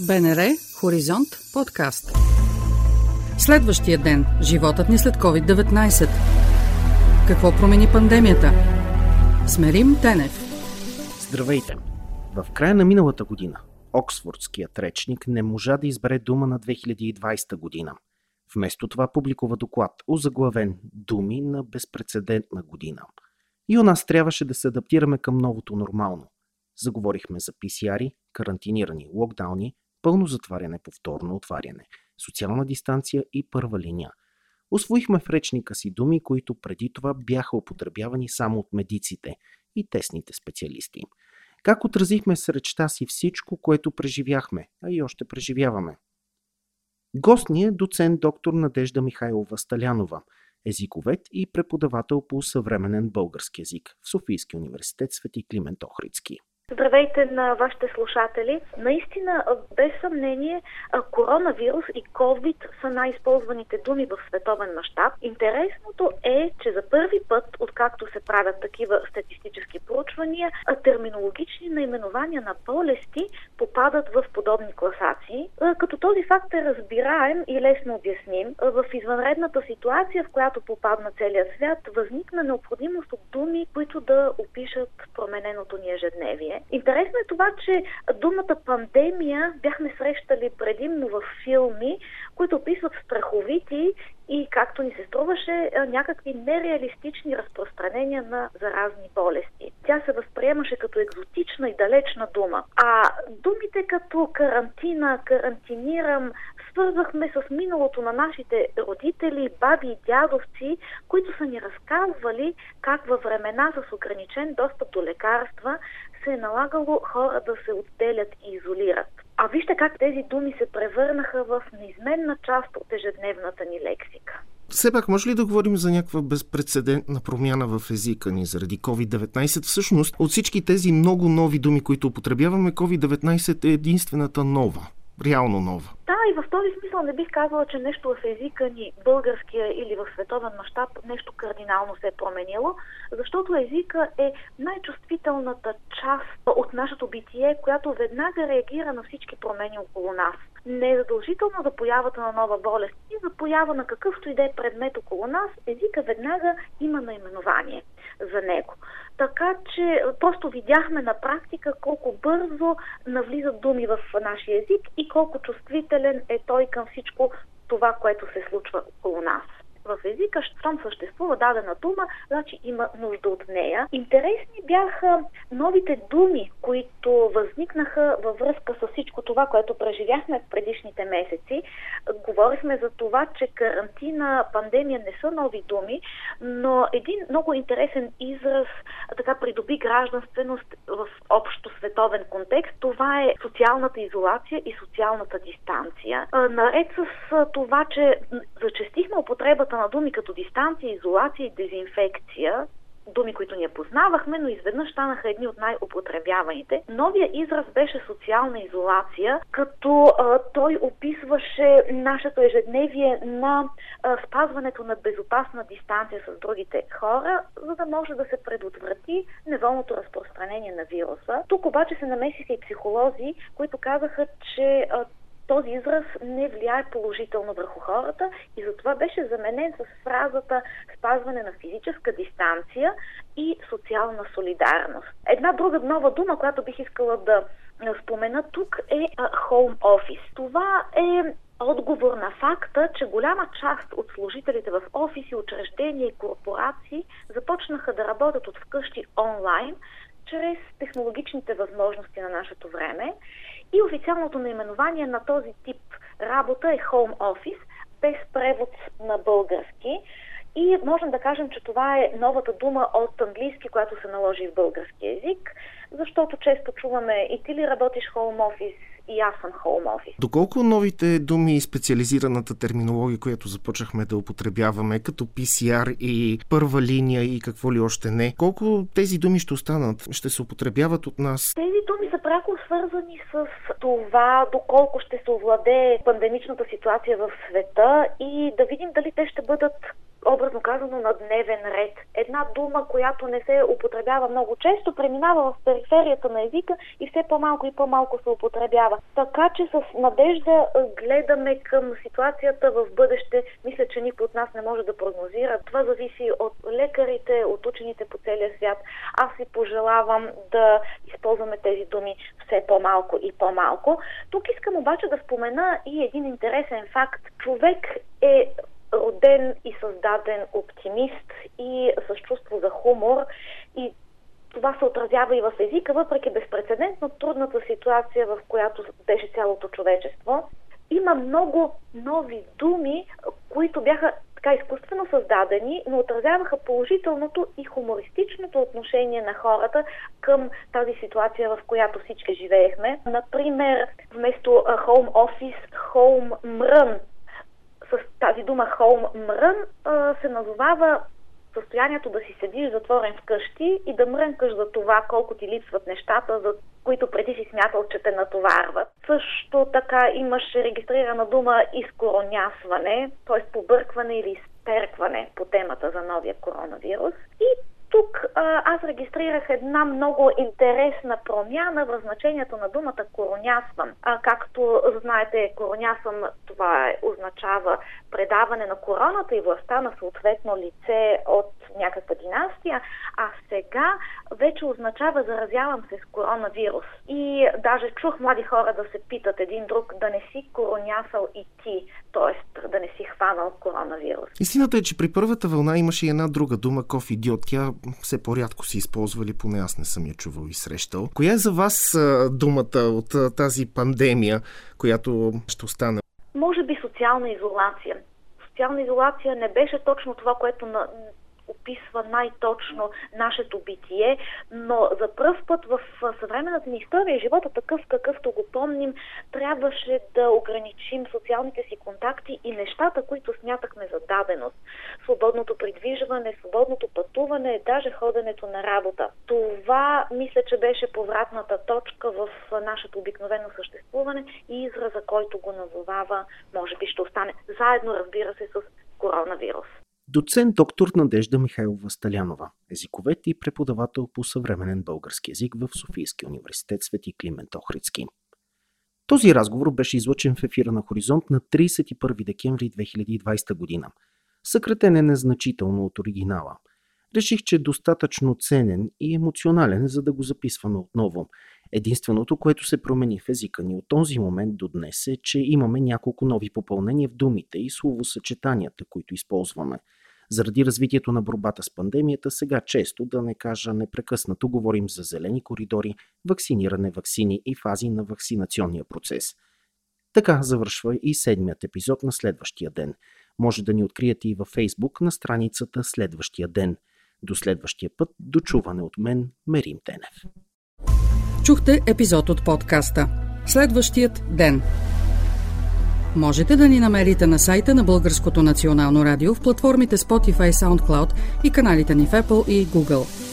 БНР Хоризонт подкаст. Следващия ден. Животът ни след COVID-19. Какво промени пандемията? Смерим Тенев. Здравейте! В края на миналата година Оксфордският речник не можа да избере дума на 2020 година. Вместо това публикува доклад, озаглавен «Думи на безпредседентна година». И у нас трябваше да се адаптираме към новото нормално. Заговорихме за PCR, карантинирани, локдауни, пълно затваряне, повторно отваряне, социална дистанция и първа линия. Освоихме в речника си думи, които преди това бяха употребявани само от медиците и тесните специалисти. Как отразихме с речта си всичко, което преживяхме, а и още преживяваме? Гост ни е доцент доктор Надежда Михайлова Сталянова, езиковед и преподавател по съвременен български язик в Софийския университет Свети Климент Охридски. Здравейте на вашите слушатели. Наистина, без съмнение, коронавирус и COVID са най-използваните думи в световен мащаб. Интересното е, че за първи път, откакто се правят такива статистически проучвания, терминологични наименования на болести попадат в подобни класации, като този факт е разбираем и лесно обясним. В извънредната ситуация, в която попадна целият свят, възникна необходимост от думи, които да опишат промененото ни ежедневие. Интересно е това, че думата пандемия бяхме срещали предимно в филми, които описват страховити и, както ни се струваше, някакви нереалистични разпространения на заразни болести. Тя се възприемаше като екзотична и далечна дума. А думите като карантина, карантинирам, свързвахме с миналото на нашите родители, баби и дядовци, които са ни разказвали как във времена с ограничен достъп до лекарства се е налагало хора да се отделят и изолират. А вижте как тези думи се превърнаха в неизменна част от ежедневната ни лексика. Все пак, може ли да говорим за някаква безпредседентна промяна в езика ни заради COVID-19? Всъщност, от всички тези много нови думи, които употребяваме, COVID-19 е единствената нова реално нова. Да, и в този смисъл не бих казала, че нещо в езика ни, българския или в световен мащаб, нещо кардинално се е променило, защото езика е най-чувствителната част от нашето битие, която веднага реагира на всички промени около нас. Не е задължително за появата на нова болест и за поява на какъвто и да е предмет около нас, езика веднага има наименование за него. Така че просто видяхме на практика колко бързо навлизат думи в нашия език и колко чувствителен е той към всичко това, което се случва около нас в езика, щом съществува дадена дума, значи има нужда от нея. Интересни бяха новите думи, които възникнаха във връзка с всичко това, което преживяхме в предишните месеци. Говорихме за това, че карантина, пандемия не са нови думи, но един много интересен израз така придоби гражданственост в общо световен контекст. Това е социалната изолация и социалната дистанция. Наред с това, че зачестихме употребата употребата на думи като дистанция, изолация и дезинфекция, думи, които ние познавахме, но изведнъж станаха едни от най-употребяваните. Новия израз беше социална изолация, като а, той описваше нашето ежедневие на а, спазването на безопасна дистанция с другите хора, за да може да се предотврати неволното разпространение на вируса. Тук обаче се намесиха и психолози, които казаха, че а, този израз не влияе положително върху хората и затова беше заменен с фразата спазване на физическа дистанция и социална солидарност. Една друга нова дума, която бих искала да спомена тук е home office. Това е отговор на факта, че голяма част от служителите в офиси, учреждения и корпорации започнаха да работят от вкъщи онлайн, чрез технологичните възможности на нашето време и официалното наименование на този тип работа е Home Office, без превод на български. И можем да кажем, че това е новата дума от английски, която се наложи в български язик, защото често чуваме и ти ли работиш Home Office, и аз съм home office. Доколко новите думи и специализираната терминология, която започнахме да употребяваме, като PCR и първа линия и какво ли още не, колко тези думи ще останат? Ще се употребяват от нас? Тези думи са пряко свързани с това, доколко ще се овладее пандемичната ситуация в света и да видим дали те ще бъдат образно казано, на дневен ред. Една дума, която не се употребява много често, преминава в периферията на езика и все по-малко и по-малко се употребява. Така че с надежда гледаме към ситуацията в бъдеще. Мисля, че никой от нас не може да прогнозира. Това зависи от лекарите, от учените по целия свят. Аз си пожелавам да използваме тези думи все по-малко и по-малко. Тук искам обаче да спомена и един интересен факт. Човек е роден и създаден оптимист и с чувство за хумор и това се отразява и в езика, въпреки безпредседентно трудната ситуация, в която беше цялото човечество. Има много нови думи, които бяха така изкуствено създадени, но отразяваха положителното и хумористичното отношение на хората към тази ситуация, в която всички живеехме. Например, вместо home office, home run, с тази дума home мрън се назовава състоянието да си седиш затворен вкъщи и да мрънкаш за това колко ти липсват нещата, за които преди си смятал, че те натоварват. Също така имаш регистрирана дума изкоронясване, т.е. побъркване или изперкване по темата за новия коронавирус. И тук а, аз регистрирах една много интересна промяна в значението на думата коронясвам. А, както знаете, коронясвам това е, означава предаване на короната и властта на съответно лице от някаква династия, а сега вече означава заразявам се с коронавирус. И даже чух млади хора да се питат един друг да не си коронясал и ти, т.е. да не си хванал коронавирус. Истината е, че при първата вълна имаше и една друга дума, ков идиот. Тя все по-рядко се използва или поне аз не съм я чувал и срещал. Коя е за вас думата от тази пандемия, която ще остане? Може би социална изолация. Социална изолация не беше точно това, което на, описва най-точно нашето битие, но за първ път в съвременната ни история, живота такъв какъвто го помним, трябваше да ограничим социалните си контакти и нещата, които смятахме за даденост. Свободното придвижване, свободното пътуване, даже ходенето на работа. Това, мисля, че беше повратната точка в нашето обикновено съществуване и израза, който го назовава, може би ще остане заедно, разбира се, с коронавирус доцент доктор Надежда Михайлова Сталянова, езиковед и преподавател по съвременен български язик в Софийския университет Свети Климент Охридски. Този разговор беше излъчен в ефира на Хоризонт на 31 декември 2020 година. Съкратен е незначително от оригинала. Реших, че е достатъчно ценен и емоционален, за да го записваме отново – Единственото, което се промени в езика ни от този момент до днес е, че имаме няколко нови попълнения в думите и словосъчетанията, които използваме. Заради развитието на борбата с пандемията, сега често, да не кажа непрекъснато, говорим за зелени коридори, вакциниране, вакцини и фази на вакцинационния процес. Така завършва и седмият епизод на следващия ден. Може да ни откриете и във Фейсбук на страницата Следващия ден. До следващия път, дочуване от мен, Мерим Тенев. Чухте епизод от подкаста Следващият ден. Можете да ни намерите на сайта на Българското национално радио в платформите Spotify, SoundCloud и каналите ни в Apple и Google.